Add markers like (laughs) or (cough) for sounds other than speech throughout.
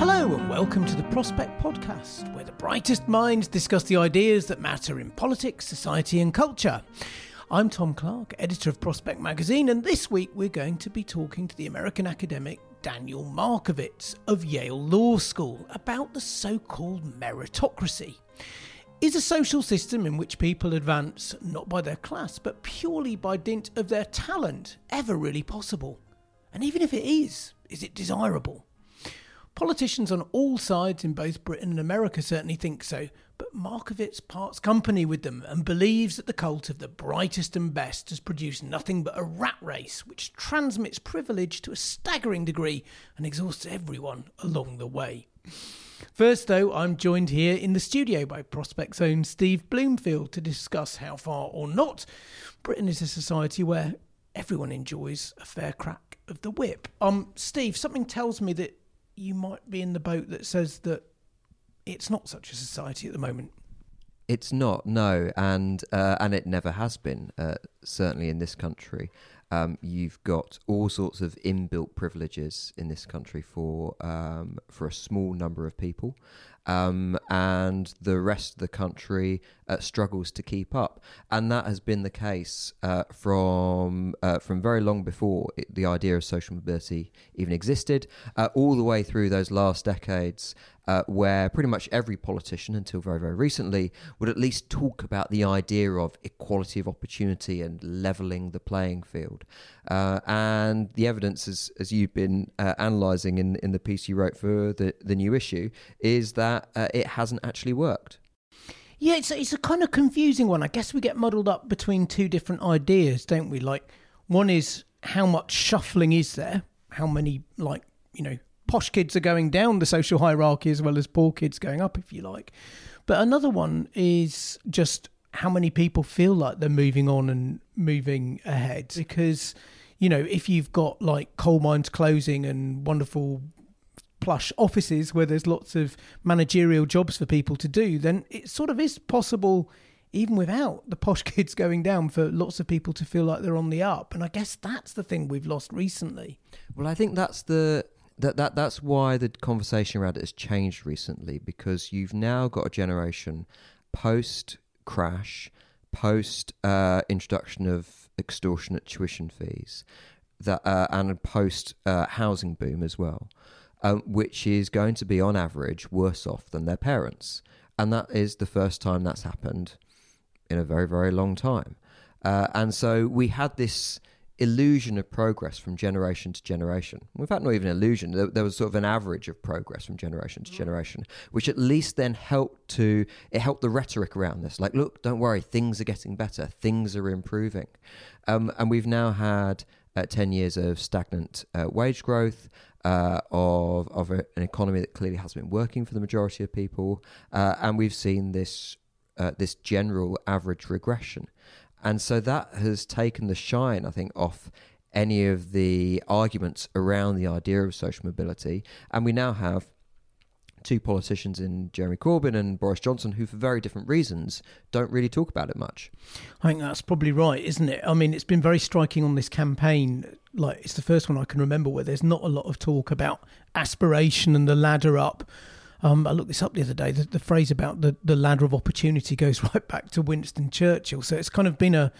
Hello and welcome to the Prospect Podcast, where the brightest minds discuss the ideas that matter in politics, society, and culture. I'm Tom Clark, editor of Prospect Magazine, and this week we're going to be talking to the American academic Daniel Markovits of Yale Law School about the so called meritocracy. Is a social system in which people advance not by their class but purely by dint of their talent ever really possible? And even if it is, is it desirable? Politicians on all sides in both Britain and America certainly think so, but Markovits parts company with them and believes that the cult of the brightest and best has produced nothing but a rat race which transmits privilege to a staggering degree and exhausts everyone along the way. First, though, I'm joined here in the studio by Prospect's own Steve Bloomfield to discuss how far or not Britain is a society where everyone enjoys a fair crack of the whip. Um, Steve, something tells me that you might be in the boat that says that it's not such a society at the moment. It's not, no, and uh, and it never has been. Uh, certainly in this country, um, you've got all sorts of inbuilt privileges in this country for um, for a small number of people, um, and the rest of the country uh, struggles to keep up, and that has been the case uh, from uh, from very long before it, the idea of social mobility even existed, uh, all the way through those last decades, uh, where pretty much every politician, until very very recently, would at least talk about the idea of equality of opportunity and leveling the playing field, uh, and the evidence, as as you've been analysing in in the piece you wrote for the the new issue, is that Uh, it hasn't actually worked. Yeah, it's a, it's a kind of confusing one. I guess we get muddled up between two different ideas, don't we? Like, one is how much shuffling is there? How many, like, you know, posh kids are going down the social hierarchy as well as poor kids going up, if you like. But another one is just how many people feel like they're moving on and moving ahead. Because, you know, if you've got like coal mines closing and wonderful plush offices where there's lots of managerial jobs for people to do, then it sort of is possible, even without the posh (laughs) kids going down, for lots of people to feel like they're on the up. And I guess that's the thing we've lost recently. Well, I think that's the that, that that's why the conversation around it has changed recently because you've now got a generation post crash, post uh, introduction of extortionate tuition fees, that uh, and post uh, housing boom as well, um, which is going to be on average worse off than their parents. And that is the first time that's happened in a very, very long time. Uh, and so we had this illusion of progress from generation to generation. In fact, not even illusion. There, there, was sort of an average of progress from generation to generation, which at least then helped to it helped the rhetoric around this. Like, look, don't worry, things are getting better, things are improving, um, and we've now had uh, ten years of stagnant uh, wage growth uh, of of a, an economy that clearly hasn't been working for the majority of people, uh, and we've seen this uh, this general average regression, and so that has taken the shine, I think, off any of the arguments around the idea of social mobility, and we now have two politicians in Jeremy Corbyn and Boris Johnson who, for very different reasons, don't really talk about it much. I think that's probably right, isn't it? I mean, it's been very striking on this campaign like it's the first one I can remember where there's not a lot of talk about aspiration and the ladder up. Um, I looked this up the other day. The, the phrase about the, the ladder of opportunity goes (laughs) right back to Winston Churchill. So it's kind of been a,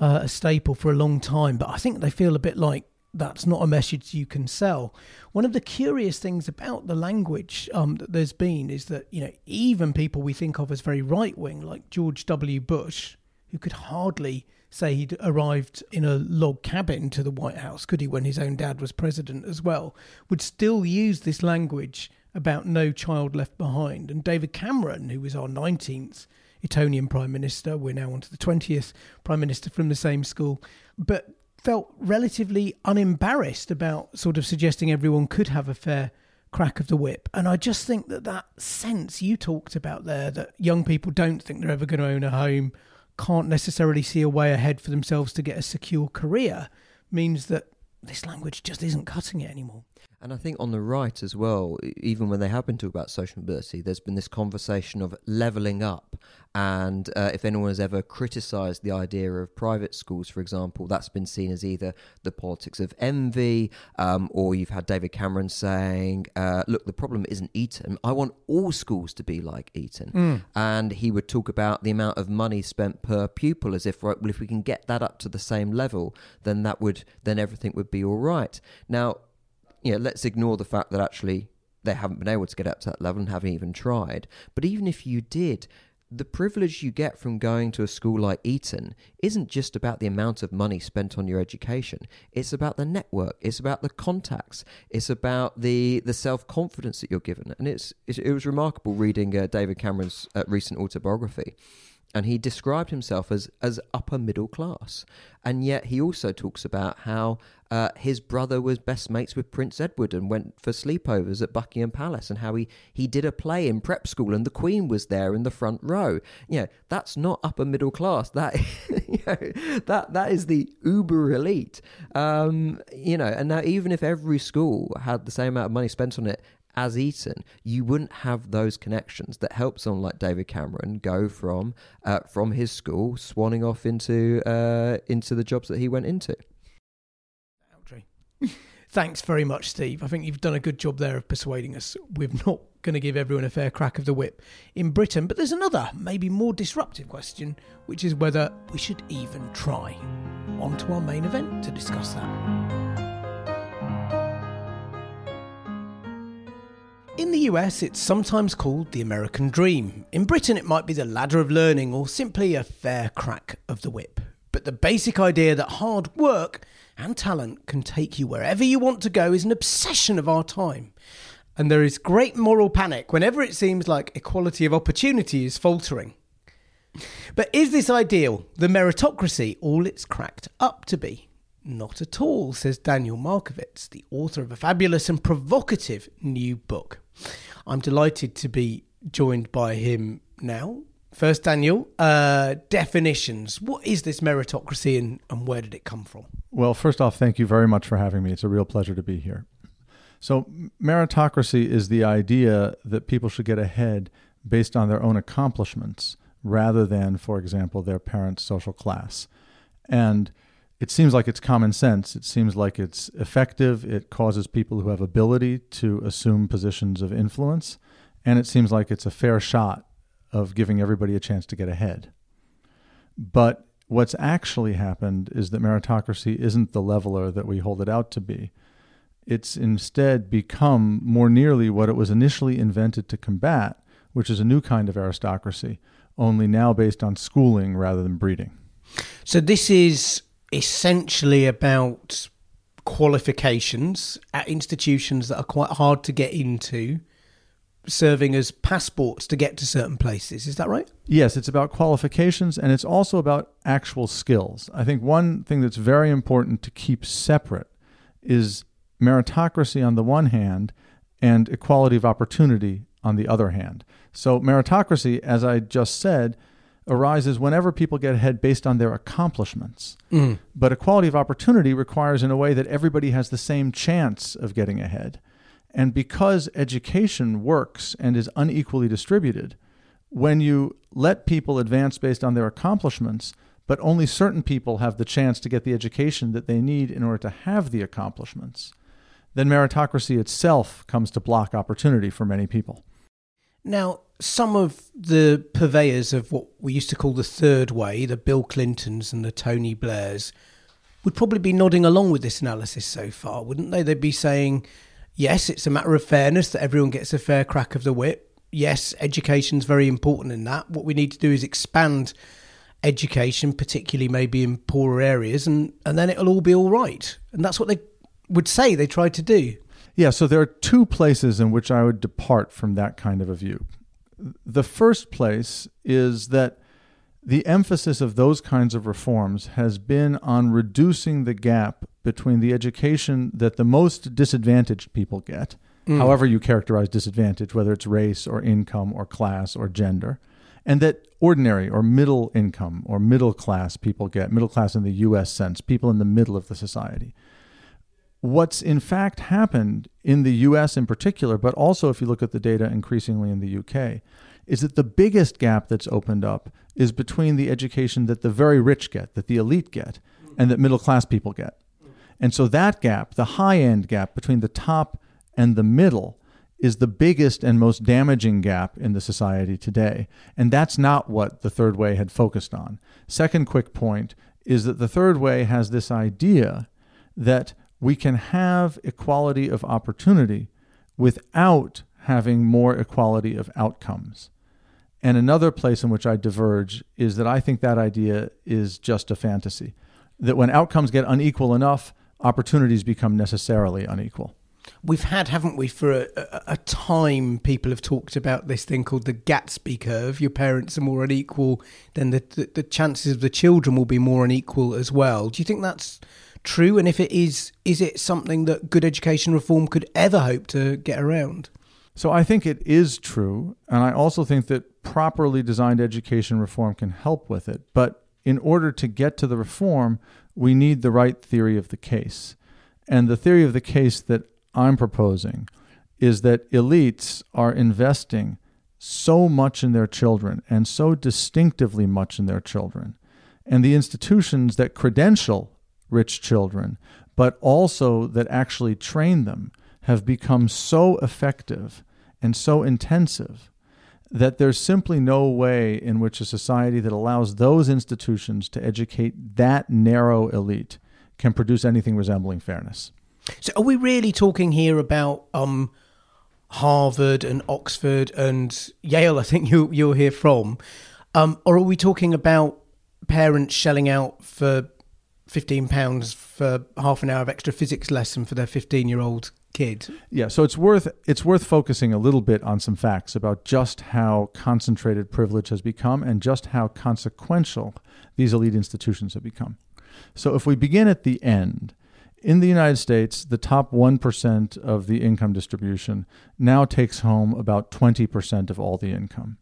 uh, a staple for a long time. But I think they feel a bit like that's not a message you can sell. One of the curious things about the language um, that there's been is that you know even people we think of as very right wing, like George W. Bush, who could hardly say he'd arrived in a log cabin to the White House, could he, when his own dad was president as well, would still use this language about no child left behind. And David Cameron, who was our 19th Etonian Prime Minister, we're now on to the 20th Prime Minister from the same school, but felt relatively unembarrassed about sort of suggesting everyone could have a fair crack of the whip. And I just think that that sense you talked about there, that young people don't think they're ever going to own a home can't necessarily see a way ahead for themselves to get a secure career means that this language just isn't cutting it anymore. And I think on the right as well, even when they have been talking about social mobility, there's been this conversation of levelling up. And uh, if anyone has ever criticised the idea of private schools, for example, that's been seen as either the politics of envy, um, or you've had David Cameron saying, uh, look, the problem isn't Eton. I want all schools to be like Eton. Mm. And he would talk about the amount of money spent per pupil as if, right, well, if we can get that up to the same level, then that would, then everything would be all right. Now, you know, let's ignore the fact that actually they haven't been able to get up to that level and haven't even tried. But even if you did, the privilege you get from going to a school like Eton isn't just about the amount of money spent on your education. It's about the network. It's about the contacts. It's about the the self confidence that you're given. And it's, it was remarkable reading uh, David Cameron's uh, recent autobiography and he described himself as as upper middle class and yet he also talks about how uh, his brother was best mates with Prince Edward and went for sleepovers at Buckingham Palace and how he, he did a play in prep school and the Queen was there in the front row. You know, that's not upper middle class. That (laughs) you know, that that is the uber elite. Um, you know, and now even if every school had the same amount of money spent on it as Eton, you wouldn't have those connections that help someone like David Cameron go from uh, from his school swanning off into uh, into the jobs that he went into. Thanks very much, Steve. I think you've done a good job there of persuading us. We're not going to give everyone a fair crack of the whip in Britain, but there's another, maybe more disruptive question, which is whether we should even try. On to our main event to discuss that. In the US, it's sometimes called the American Dream. In Britain, it might be the ladder of learning or simply a fair crack of the whip. But the basic idea that hard work and talent can take you wherever you want to go is an obsession of our time. And there is great moral panic whenever it seems like equality of opportunity is faltering. But is this ideal, the meritocracy, all it's cracked up to be? Not at all, says Daniel Markovits, the author of a fabulous and provocative new book. I'm delighted to be joined by him now. First, Daniel, uh, definitions. What is this meritocracy and, and where did it come from? Well, first off, thank you very much for having me. It's a real pleasure to be here. So, meritocracy is the idea that people should get ahead based on their own accomplishments rather than, for example, their parents' social class. And it seems like it's common sense. It seems like it's effective. It causes people who have ability to assume positions of influence. And it seems like it's a fair shot of giving everybody a chance to get ahead. But what's actually happened is that meritocracy isn't the leveler that we hold it out to be. It's instead become more nearly what it was initially invented to combat, which is a new kind of aristocracy, only now based on schooling rather than breeding. So this is essentially about qualifications at institutions that are quite hard to get into serving as passports to get to certain places. Is that right? Yes, it's about qualifications and it's also about actual skills. I think one thing that's very important to keep separate is meritocracy on the one hand and equality of opportunity on the other hand. So, meritocracy, as I just said, arises whenever people get ahead based on their accomplishments. Mm. But equality of opportunity requires, in a way, that everybody has the same chance of getting ahead. And because education works and is unequally distributed, when you let people advance based on their accomplishments, but only certain people have the chance to get the education that they need in order to have the accomplishments, then meritocracy itself comes to block opportunity for many people. Now, some of the purveyors of what we used to call the third way, the Bill Clintons and the Tony Blairs, would probably be nodding along with this analysis so far, wouldn't they? They'd be saying, yes, it's a matter of fairness that everyone gets a fair crack of the whip. Yes, education's very important in that. What we need to do is expand education, particularly maybe in poorer areas, and, and then it'll all be all right. And that's what they would say they tried to do. Yeah, so there are two places in which I would depart from that kind of a view. The first place is that the emphasis of those kinds of reforms has been on reducing the gap between the education that the most disadvantaged people get, mm. however you characterize disadvantage, whether it's race or income or class or gender, and that ordinary or middle income or middle class people get, middle class in the US sense, people in the middle of the society. What's in fact happened in the US in particular, but also if you look at the data increasingly in the UK, is that the biggest gap that's opened up is between the education that the very rich get, that the elite get, and that middle class people get. And so that gap, the high end gap between the top and the middle, is the biggest and most damaging gap in the society today. And that's not what the third way had focused on. Second quick point is that the third way has this idea that we can have equality of opportunity without having more equality of outcomes. And another place in which I diverge is that I think that idea is just a fantasy. That when outcomes get unequal enough, opportunities become necessarily unequal. We've had, haven't we, for a, a, a, time, people have talked about this thing called the Gatsby curve. Your parents are more unequal, then the, the, the chances of the children will be more unequal as well. Do you think that's true? And if it is, is it something that good education reform could ever hope to get around? So I think it is true. And I also think that properly designed education reform can help with it. But in order to get to the reform, we need the right theory of the case. And the theory of the case that I'm proposing is that elites are investing so much in their children and so distinctively much in their children. And the institutions that credential rich children, but also that actually train them, have become so effective and so intensive that there's simply no way in which a society that allows those institutions to educate that narrow elite can produce anything resembling fairness. So, are we really talking here about um, Harvard and Oxford and Yale? I think you you're here from, um, or are we talking about parents shelling out for fifteen pounds for half an hour of extra physics lesson for their fifteen year old kid. Yeah, so it's worth it's worth focusing a little bit on some facts about just how concentrated privilege has become and just how consequential these elite institutions have become. So if we begin at the end, in the United States, the top 1% of the income distribution now takes home about 20% of all the income.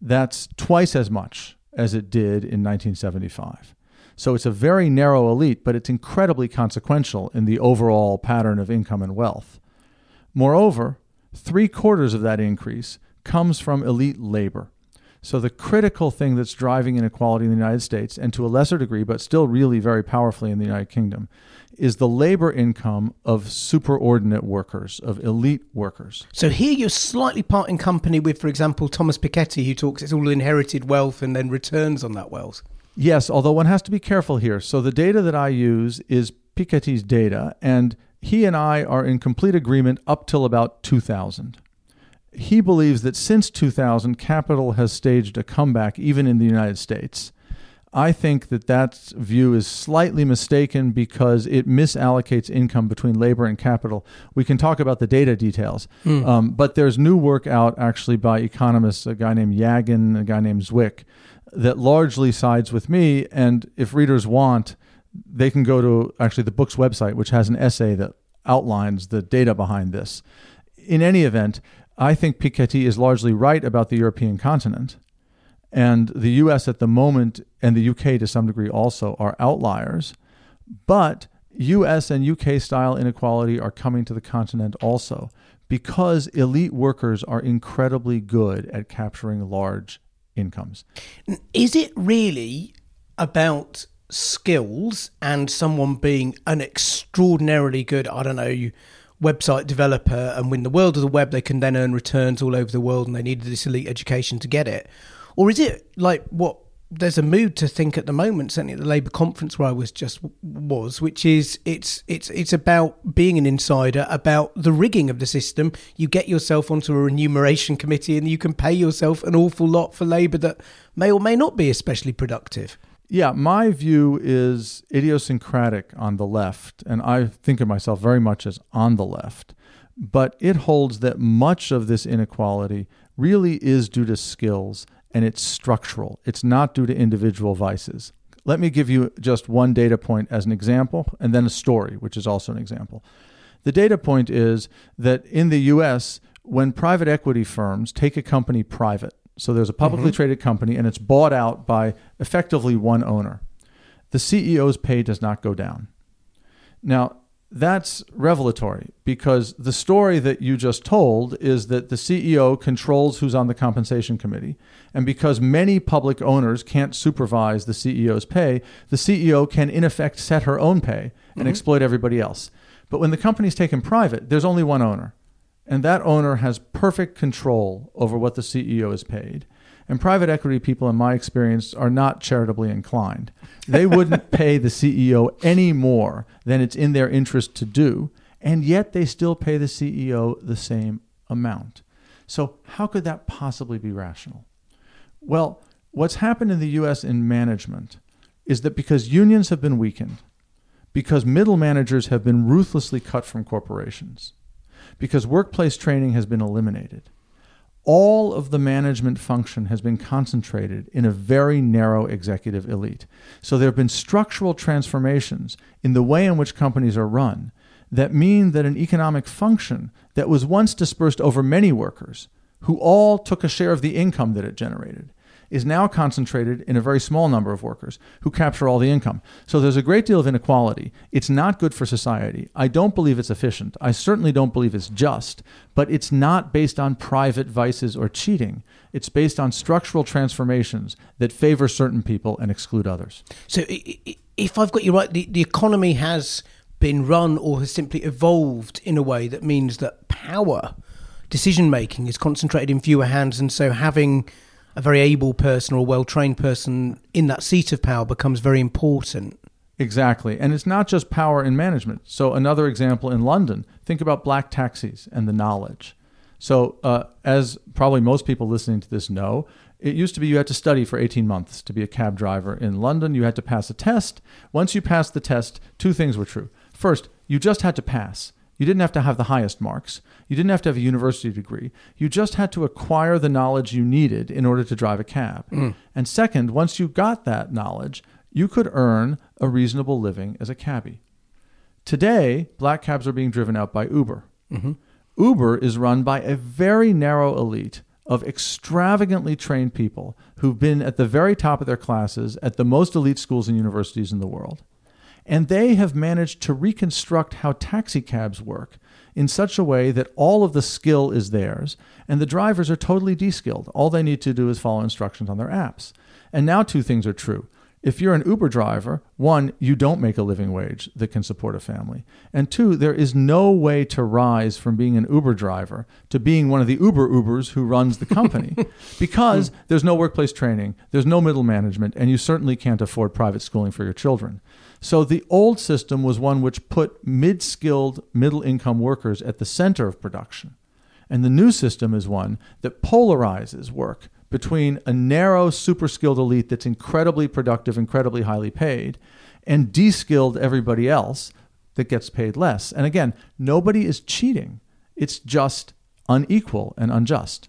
That's twice as much as it did in 1975. So it's a very narrow elite, but it's incredibly consequential in the overall pattern of income and wealth. Moreover, three quarters of that increase comes from elite labor. So the critical thing that's driving inequality in the United States, and to a lesser degree, but still really very powerfully in the United Kingdom, is the labor income of superordinate workers, of elite workers. So here you're slightly parting company with, for example, Thomas Piketty, who talks it's all inherited wealth and then returns on that wealth. Yes, although one has to be careful here. So the data that I use is Piketty's data, and he and I are in complete agreement up till about 2000. He believes that since 2000, capital has staged a comeback even in the United States. I think that that view is slightly mistaken because it misallocates income between labor and capital. We can talk about the data details, mm. um, but there's new work out actually by economists, a guy named Yagan, a guy named Zwick, that largely sides with me. And if readers want, they can go to actually the book's website, which has an essay that outlines the data behind this. In any event, I think Piketty is largely right about the European continent. And the US at the moment, and the UK to some degree also, are outliers. But US and UK style inequality are coming to the continent also because elite workers are incredibly good at capturing large incomes. Is it really about skills and someone being an extraordinarily good, I don't know, website developer and win the world of the web, they can then earn returns all over the world and they needed this elite education to get it? Or is it like what there's a mood to think at the moment, certainly at the Labour conference where I was just was, which is it's it's it's about being an insider, about the rigging of the system. You get yourself onto a remuneration committee, and you can pay yourself an awful lot for labour that may or may not be especially productive. Yeah, my view is idiosyncratic on the left, and I think of myself very much as on the left. But it holds that much of this inequality really is due to skills and it's structural. It's not due to individual vices. Let me give you just one data point as an example, and then a story, which is also an example. The data point is that in the US, when private equity firms take a company private, so there's a publicly mm-hmm. traded company and it's bought out by effectively one owner, the CEO's pay does not go down. Now, that's revelatory because the story that you just told is that the CEO controls who's on the compensation committee. And because many public owners can't supervise the CEO's pay, the CEO can, in effect, set her own pay and mm-hmm. exploit everybody else. But when the company's taken private, there's only one owner. And that owner has perfect control over what the CEO is paid. And private equity people, in my experience, are not charitably inclined. They wouldn't (laughs) pay the CEO any more than it's in their interest to do, and yet they still pay the CEO the same amount. So, how could that possibly be rational? Well, what's happened in the US in management is that because unions have been weakened, because middle managers have been ruthlessly cut from corporations, because workplace training has been eliminated, all of the management function has been concentrated in a very narrow executive elite. So there have been structural transformations in the way in which companies are run that mean that an economic function that was once dispersed over many workers, who all took a share of the income that it generated, is now concentrated in a very small number of workers who capture all the income. So there's a great deal of inequality. It's not good for society. I don't believe it's efficient. I certainly don't believe it's just, but it's not based on private vices or cheating. It's based on structural transformations that favor certain people and exclude others. So if I've got you right, the, the economy has been run or has simply evolved in a way that means that power, decision making, is concentrated in fewer hands, and so having a very able person or a well trained person in that seat of power becomes very important. Exactly. And it's not just power in management. So, another example in London, think about black taxis and the knowledge. So, uh, as probably most people listening to this know, it used to be you had to study for 18 months to be a cab driver in London. You had to pass a test. Once you passed the test, two things were true. First, you just had to pass. You didn't have to have the highest marks. You didn't have to have a university degree. You just had to acquire the knowledge you needed in order to drive a cab. Mm. And second, once you got that knowledge, you could earn a reasonable living as a cabbie. Today, black cabs are being driven out by Uber. Mm-hmm. Uber is run by a very narrow elite of extravagantly trained people who've been at the very top of their classes at the most elite schools and universities in the world. And they have managed to reconstruct how taxicabs work in such a way that all of the skill is theirs and the drivers are totally de-skilled. All they need to do is follow instructions on their apps. And now two things are true. If you're an Uber driver, one, you don't make a living wage that can support a family. And two, there is no way to rise from being an Uber driver to being one of the Uber Ubers who runs the company (laughs) because there's no workplace training, there's no middle management, and you certainly can't afford private schooling for your children. So the old system was one which put mid skilled, middle income workers at the center of production. And the new system is one that polarizes work between a narrow, super skilled elite that's incredibly productive, incredibly highly paid, and de skilled everybody else that gets paid less. And again, nobody is cheating, it's just unequal and unjust.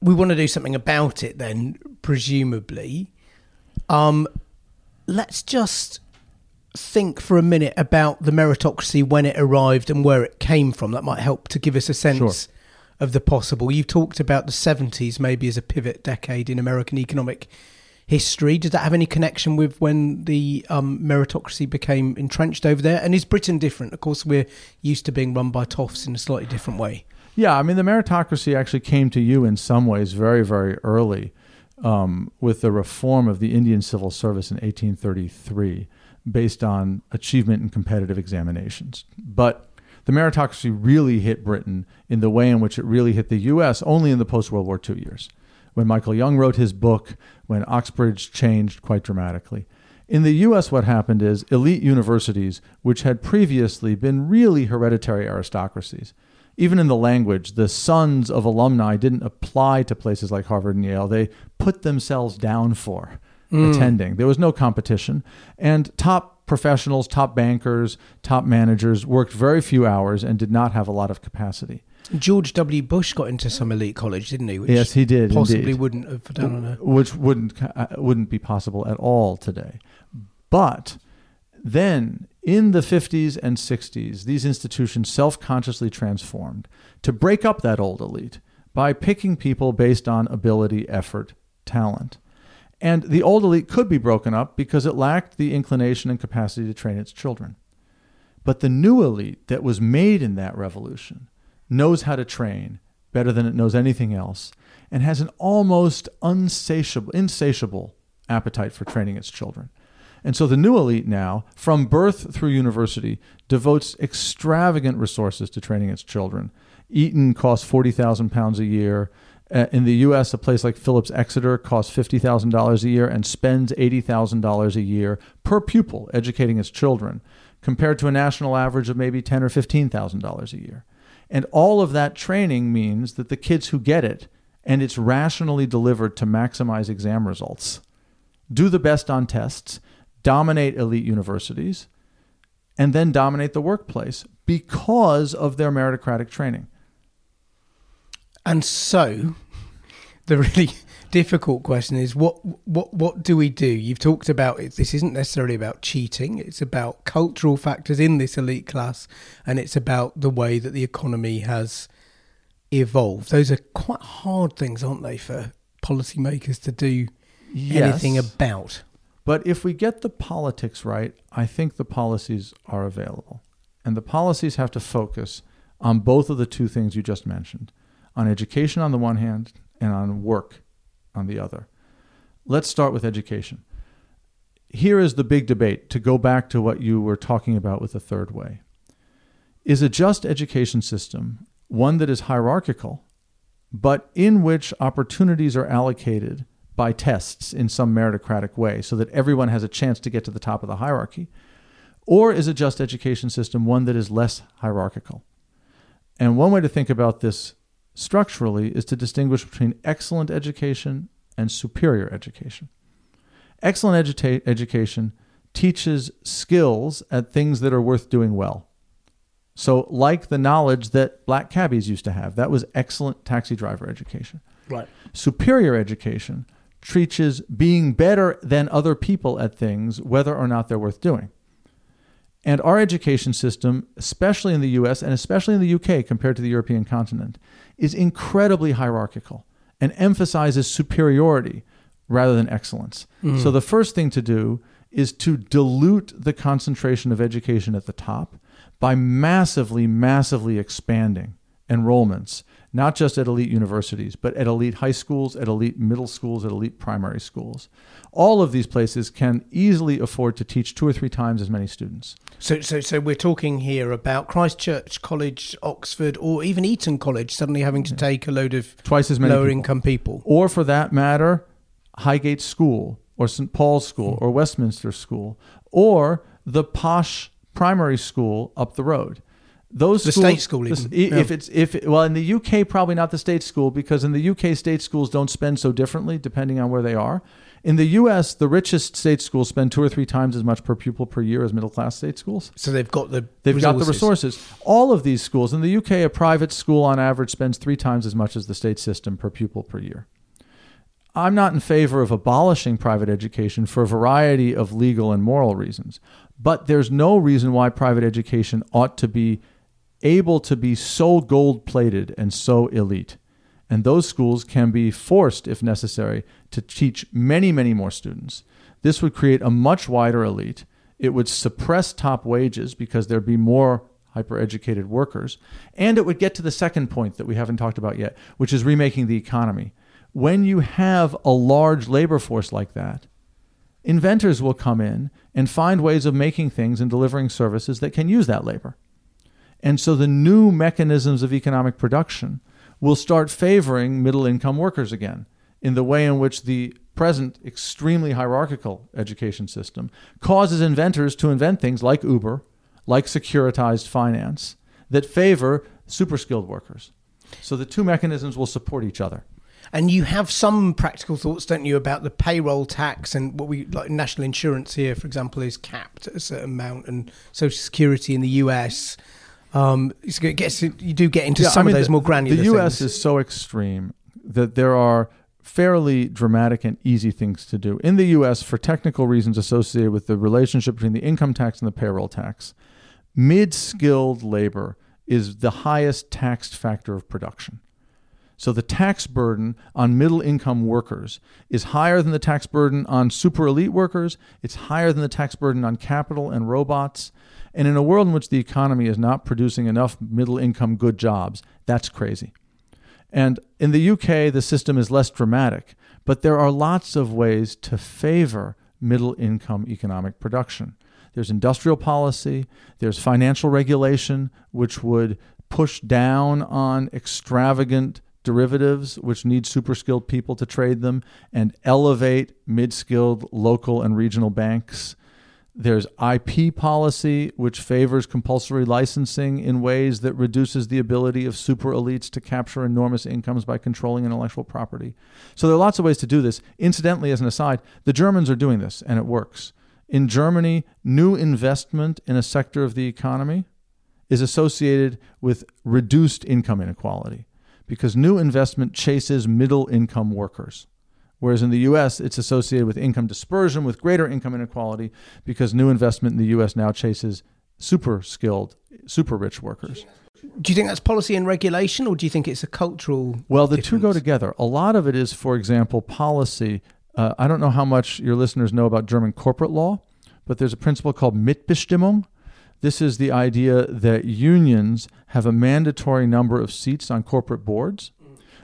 We want to do something about it then presumably. Um let's just think for a minute about the meritocracy when it arrived and where it came from. That might help to give us a sense Sure. of the possible. You've talked about the 70s maybe as a pivot decade in american economic history. Does that have any connection with when the um, meritocracy became entrenched over there? And is britain different? Of course we're used to being run by toffs in a slightly different way Yeah, I mean, the meritocracy actually came to you in some ways very, very early um, with the reform of the Indian Civil Service in 1833 based on achievement in competitive examinations. But the meritocracy really hit Britain in the way in which it really hit the U.S. only in the post World War II years, when Michael Young wrote his book, when Oxbridge changed quite dramatically. In the US, what happened is elite universities, which had previously been really hereditary aristocracies, even in the language, the sons of alumni didn't apply to places like Harvard and Yale. They put themselves down for attending. There was no competition. And top professionals, top bankers, top managers worked very few hours and did not have a lot of capacity. George W. Bush got into some elite college, didn't he? Which Yes, he did, Possibly indeed. wouldn't have done on a. which wouldn't uh, wouldn't be possible at all today. But then in the 50s and 60s, these institutions self-consciously transformed to break up that old elite by picking people based on ability, effort, talent. And the old elite could be broken up because it lacked the inclination and capacity to train its children. But the new elite that was made in that revolution knows how to train better than it knows anything else and has an almost insatiable appetite for training its children. And so the new elite now, from birth through university, devotes extravagant resources to training its children. Eton costs 40,000 pounds a year. Uh, in the U.S., a place like Phillips Exeter costs $50,000 a year and spends $80,000 a year per pupil educating its children, compared to a national average of maybe $10,000 or $15,000 a year. And all of that training means that the kids who get it, and it's rationally delivered to maximize exam results, do the best on tests, dominate elite universities, and then dominate the workplace because of their meritocratic training. And so, the really (laughs) difficult question is what what what do we do? You've talked about it. This isn't necessarily about cheating. It's about cultural factors in this elite class, and it's about the way that the economy has evolved. Those are quite hard things, aren't they, for policymakers to do anything about? But if we get the politics right, I think the policies are available. And the policies have to focus on both of the two things you just mentioned on education on the one hand and on work on the other. Let's start with education. Here is the big debate to go back to what you were talking about with the third way. Is a just education system one that is hierarchical, but in which opportunities are allocated by tests in some meritocratic way so that everyone has a chance to get to the top of the hierarchy? Or is a just education system one that is less hierarchical? And one way to think about this structurally is to distinguish between excellent education and superior education. Excellent eduta- education teaches skills at things that are worth doing well. So, like the knowledge that black cabbies used to have, that was excellent taxi driver education. Right. Superior education teaches being better than other people at things, whether or not they're worth doing. And our education system, especially in the US and especially in the UK compared to the European continent, is incredibly hierarchical and emphasizes superiority rather than excellence. Mm. So the first thing to do is to dilute the concentration of education at the top by massively, massively expanding enrollments, not just at elite universities, but at elite high schools, at elite middle schools, at elite primary schools. All of these places can easily afford to teach two or three times as many students. So, so, so we're talking here about Christ Church College, Oxford, or even Eton College suddenly having to take a load of twice as many lower people. income people, or for that matter, Highgate School or St. Paul's School Hmm. or Westminster School or the posh primary school up the road. Those The schools, state school even, If yeah. it's if well in the UK probably not the state school because in the UK state schools don't spend so differently depending on where they are. In the US, the richest state schools spend two or three times as much per pupil per year as middle class state schools. so they've got the They've got the resources. resources. All of these schools in the UK, a private school on average spends three times as much as the state system per pupil per year. I'm not in favor of abolishing private education for a variety of legal and moral reasons, but there's no reason why private education ought to be able to be so gold plated and so elite. And those schools can be forced, if necessary, to teach many, many more students. This would create a much wider elite. It would suppress top wages because there'd be more hyper-educated workers. And it would get to the second point that we haven't talked about yet, which is remaking the economy. When you have a large labor force like that, inventors will come in and find ways of making things and delivering services that can use that labor. And so the new mechanisms of economic production will start favoring middle income workers again in the way in which the present extremely hierarchical education system causes inventors to invent things like Uber, like securitized finance, that favor super skilled workers. So the two mechanisms will support each other. And you have some practical thoughts, don't you, about the payroll tax and what we like national insurance here, for example, is capped at a certain amount, and Social Security in the US. Um, it gets you do get into Yeah, some I mean, of those the- more granular. The U.S. things. is so extreme that there are fairly dramatic and easy things to do. In the U.S., for technical reasons associated with the relationship between the income tax and the payroll tax, mid skilled labor is the highest taxed factor of production. So the tax burden on middle income workers is higher than the tax burden on super elite workers. It's higher than the tax burden on capital and robots. And in a world in which the economy is not producing enough middle income good jobs, that's crazy. And in the UK, the system is less dramatic, but there are lots of ways to favor middle income economic production. There's industrial policy, there's financial regulation, which would push down on extravagant derivatives, which need super skilled people to trade them, and elevate mid skilled local and regional banks. There's IP policy, which favors compulsory licensing in ways that reduces the ability of super elites to capture enormous incomes by controlling intellectual property. So there are lots of ways to do this. Incidentally, as an aside, the Germans are doing this, and it works. In Germany, new investment in a sector of the economy is associated with reduced income inequality because new investment chases middle income workers. Whereas in the US, it's associated with income dispersion, with greater income inequality, because new investment in the US now chases super skilled, super rich workers. Do you think that's policy and regulation, or do you think it's a cultural? Well, the two go together. A lot of it is, for example, policy. Uh, I don't know how much your listeners know about German corporate law, but there's a principle called Mitbestimmung. This is the idea that unions have a mandatory number of seats on corporate boards,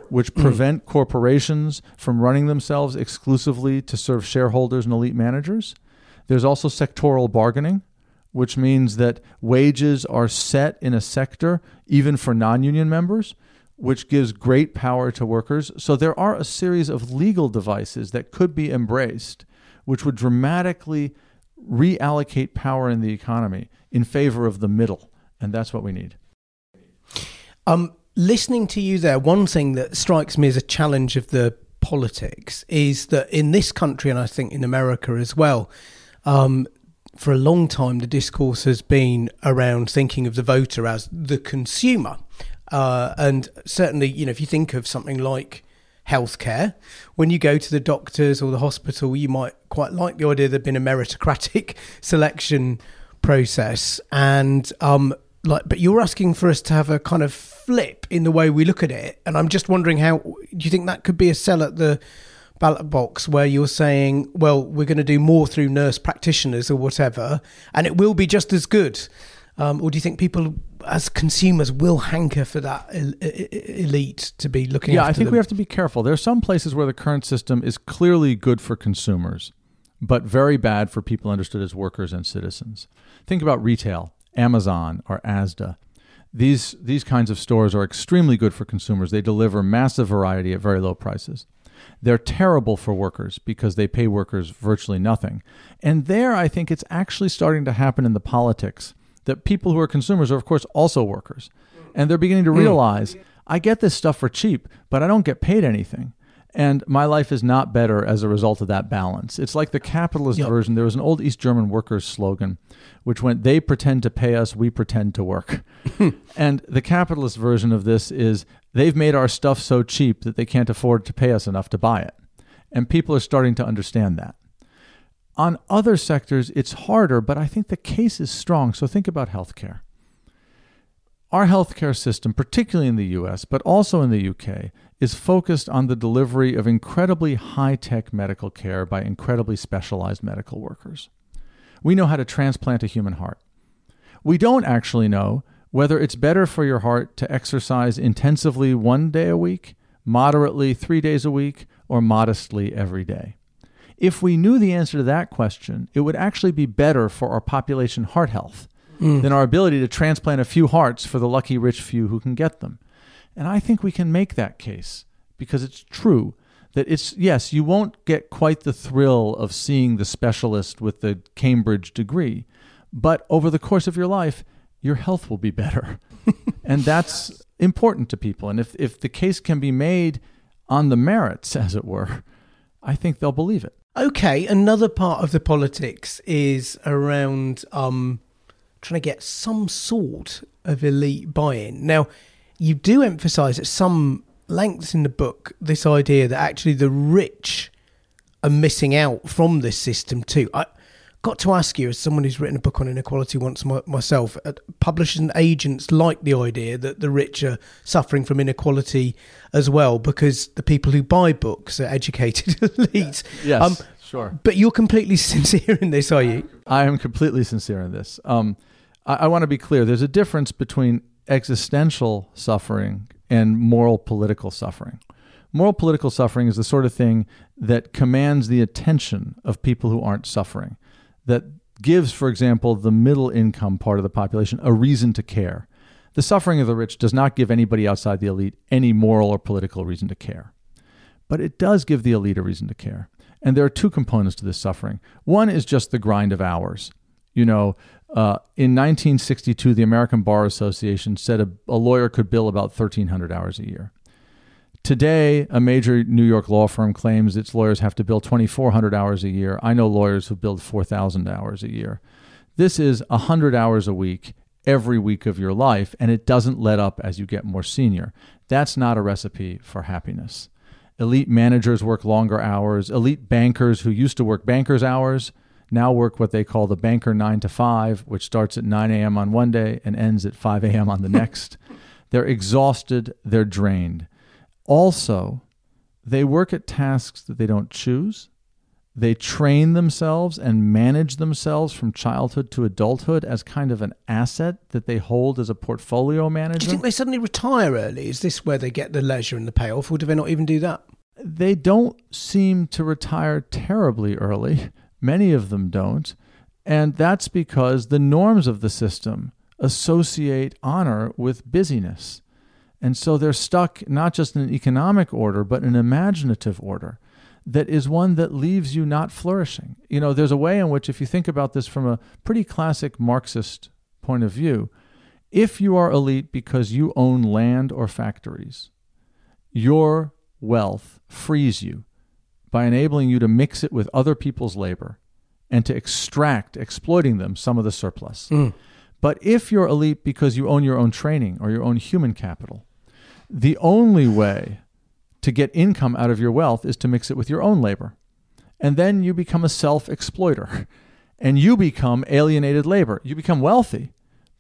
which mm. prevent corporations from running themselves exclusively to serve shareholders and elite managers. There's also sectoral bargaining, which means that wages are set in a sector even for non union members, which gives great power to workers. So there are a series of legal devices that could be embraced, which would dramatically reallocate power in the economy in favor of the middle. And that's what we need. Um, listening to you there, one thing that strikes me as a challenge of the politics is that in this country, and I think in America as well, um, for a long time the discourse has been around thinking of the voter as the consumer. Uh, and certainly, you know, if you think of something like healthcare, when you go to the doctors or the hospital, you might quite like the idea there'd been a meritocratic (laughs) selection process. And um, like, but you're asking for us to have a kind of flip in the way we look at it. And I'm just wondering how do you think that could be a sell at the ballot box where you're saying, well, we're going to do more through nurse practitioners or whatever, and it will be just as good. Um, or do you think people, as consumers, will hanker for that elite to be looking? Yeah, I think them? we have to be careful. There are some places where the current system is clearly good for consumers, but very bad for people understood as workers and citizens. Think about retail, Amazon or Asda. These these kinds of stores are extremely good for consumers. They deliver massive variety at very low prices. They're terrible for workers because they pay workers virtually nothing. And there, I think it's actually starting to happen in the politics that people who are consumers are, of course, also workers. And they're beginning to hmm. realize I get this stuff for cheap, but I don't get paid anything. And my life is not better as a result of that balance. It's like the capitalist yep. version. There was an old East German workers slogan, which went, They pretend to pay us, we pretend to work. (laughs) and the capitalist version of this is, They've made our stuff so cheap that they can't afford to pay us enough to buy it. And people are starting to understand that. On other sectors, it's harder, but I think the case is strong. So think about healthcare. Our healthcare system, particularly in the US, but also in the UK, is focused on the delivery of incredibly high tech medical care by incredibly specialized medical workers. We know how to transplant a human heart. We don't actually know whether it's better for your heart to exercise intensively one day a week, moderately three days a week, or modestly every day. If we knew the answer to that question, it would actually be better for our population heart health mm. than our ability to transplant a few hearts for the lucky rich few who can get them. And I think we can make that case because it's true that it's, yes, you won't get quite the thrill of seeing the specialist with the Cambridge degree, but over the course of your life, your health will be better. (laughs) and that's important to people. And if, if the case can be made on the merits, as it were, I think they'll believe it. Okay, another part of the politics is around um, trying to get some sort of elite buy in. Now, you do emphasize at some lengths in the book this idea that actually the rich are missing out from this system too. I got to ask you, as someone who's written a book on inequality once my, myself, uh, publishers and agents like the idea that the rich are suffering from inequality as well because the people who buy books are educated (laughs) elites. Yes, um, sure. But you're completely (laughs) sincere in this, are you? I am completely sincere in this. Um, I, I want to be clear. There's a difference between existential suffering and moral political suffering. Moral political suffering is the sort of thing that commands the attention of people who aren't suffering, that gives, for example, the middle income part of the population a reason to care. The suffering of the rich does not give anybody outside the elite any moral or political reason to care. But it does give the elite a reason to care. And there are two components to this suffering. One is just the grind of hours. You know, uh, in 1962, the American Bar Association said a, a lawyer could bill about 1,300 hours a year. Today, a major New York law firm claims its lawyers have to bill 2,400 hours a year. I know lawyers who bill 4,000 hours a year. This is 100 hours a week every week of your life, and it doesn't let up as you get more senior. That's not a recipe for happiness. Elite managers work longer hours. Elite bankers who used to work bankers' hours now work what they call the banker nine to five, which starts at 9 a.m. on one day and ends at 5 a.m. on the (laughs) next. they're exhausted, they're drained. Also, they work at tasks that they don't choose. They train themselves and manage themselves from childhood to adulthood as kind of an asset that they hold as a portfolio manager. Do you think they suddenly retire early? Is this where they get the leisure and the payoff, or do they not even do that? They don't seem to retire terribly early. Many of them don't. And that's because the norms of the system associate honor with busyness. And so they're stuck not just in an economic order, but an imaginative order that is one that leaves you not flourishing. You know, there's a way in which, if you think about this from a pretty classic Marxist point of view, if you are elite because you own land or factories, your wealth frees you by enabling you to mix it with other people's labor and to extract, exploiting them, some of the surplus. Mm. But if you're elite because you own your own training or your own human capital, the only way to get income out of your wealth is to mix it with your own labor. And then you become a self exploiter (laughs) and you become alienated labor. You become wealthy,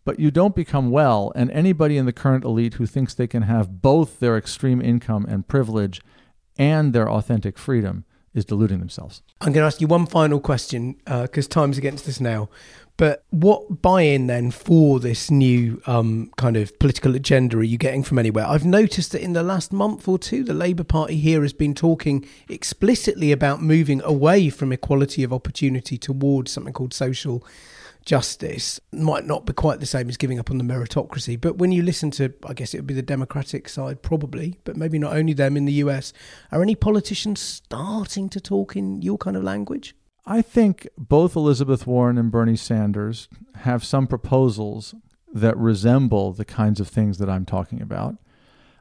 but you don't become well. And anybody in the current elite who thinks they can have both their extreme income and privilege and their authentic freedom is deluding themselves. I'm going to ask you one final question because uh, time's against us now. But what buy-in then for this new um, kind of political agenda are you getting from anywhere? I've noticed that in the last month or two, the Labour Party here has been talking explicitly about moving away from equality of opportunity towards something called social justice might not be quite the same as giving up on the meritocracy. But when you listen to, I guess it would be the Democratic side probably, but maybe not only them in the US, are any politicians starting to talk in your kind of language? I think both Elizabeth Warren and Bernie Sanders have some proposals that resemble the kinds of things that I'm talking about.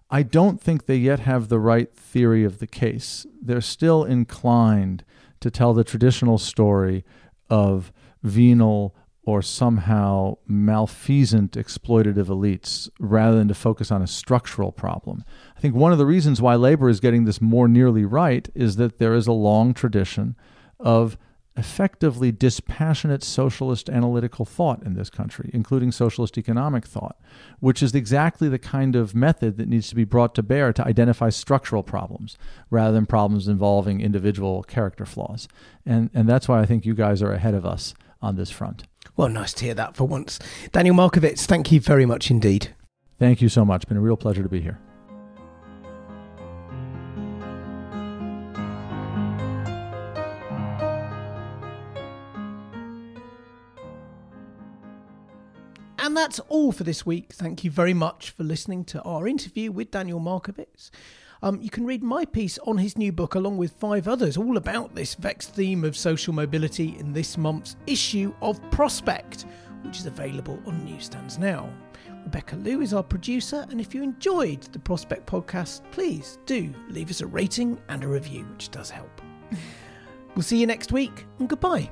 I don't think they yet have the right theory of the case. They're still inclined to tell the traditional story of venal or somehow malfeasant exploitative elites rather than to focus on a structural problem. I think one of the reasons why Labour is getting this more nearly right is that there is a long tradition of effectively dispassionate socialist analytical thought in this country, including socialist economic thought, which is exactly the kind of method that needs to be brought to bear to identify structural problems rather than problems involving individual character flaws. And, and that's why I think you guys are ahead of us on this front. Well, nice to hear that for once. Daniel Markovits, thank you very much indeed. Thank you so much. It's been a real pleasure to be here. And that's all for this week. Thank you very much for listening to our interview with Daniel Markovits. Um, you can read my piece on his new book along with five others, all about this vexed theme of social mobility in this month's issue of Prospect, which is available on newsstands now. Rebecca Liu is our producer, and if you enjoyed the Prospect podcast, please do leave us a rating and a review, which does help. (laughs) we'll see you next week, and goodbye.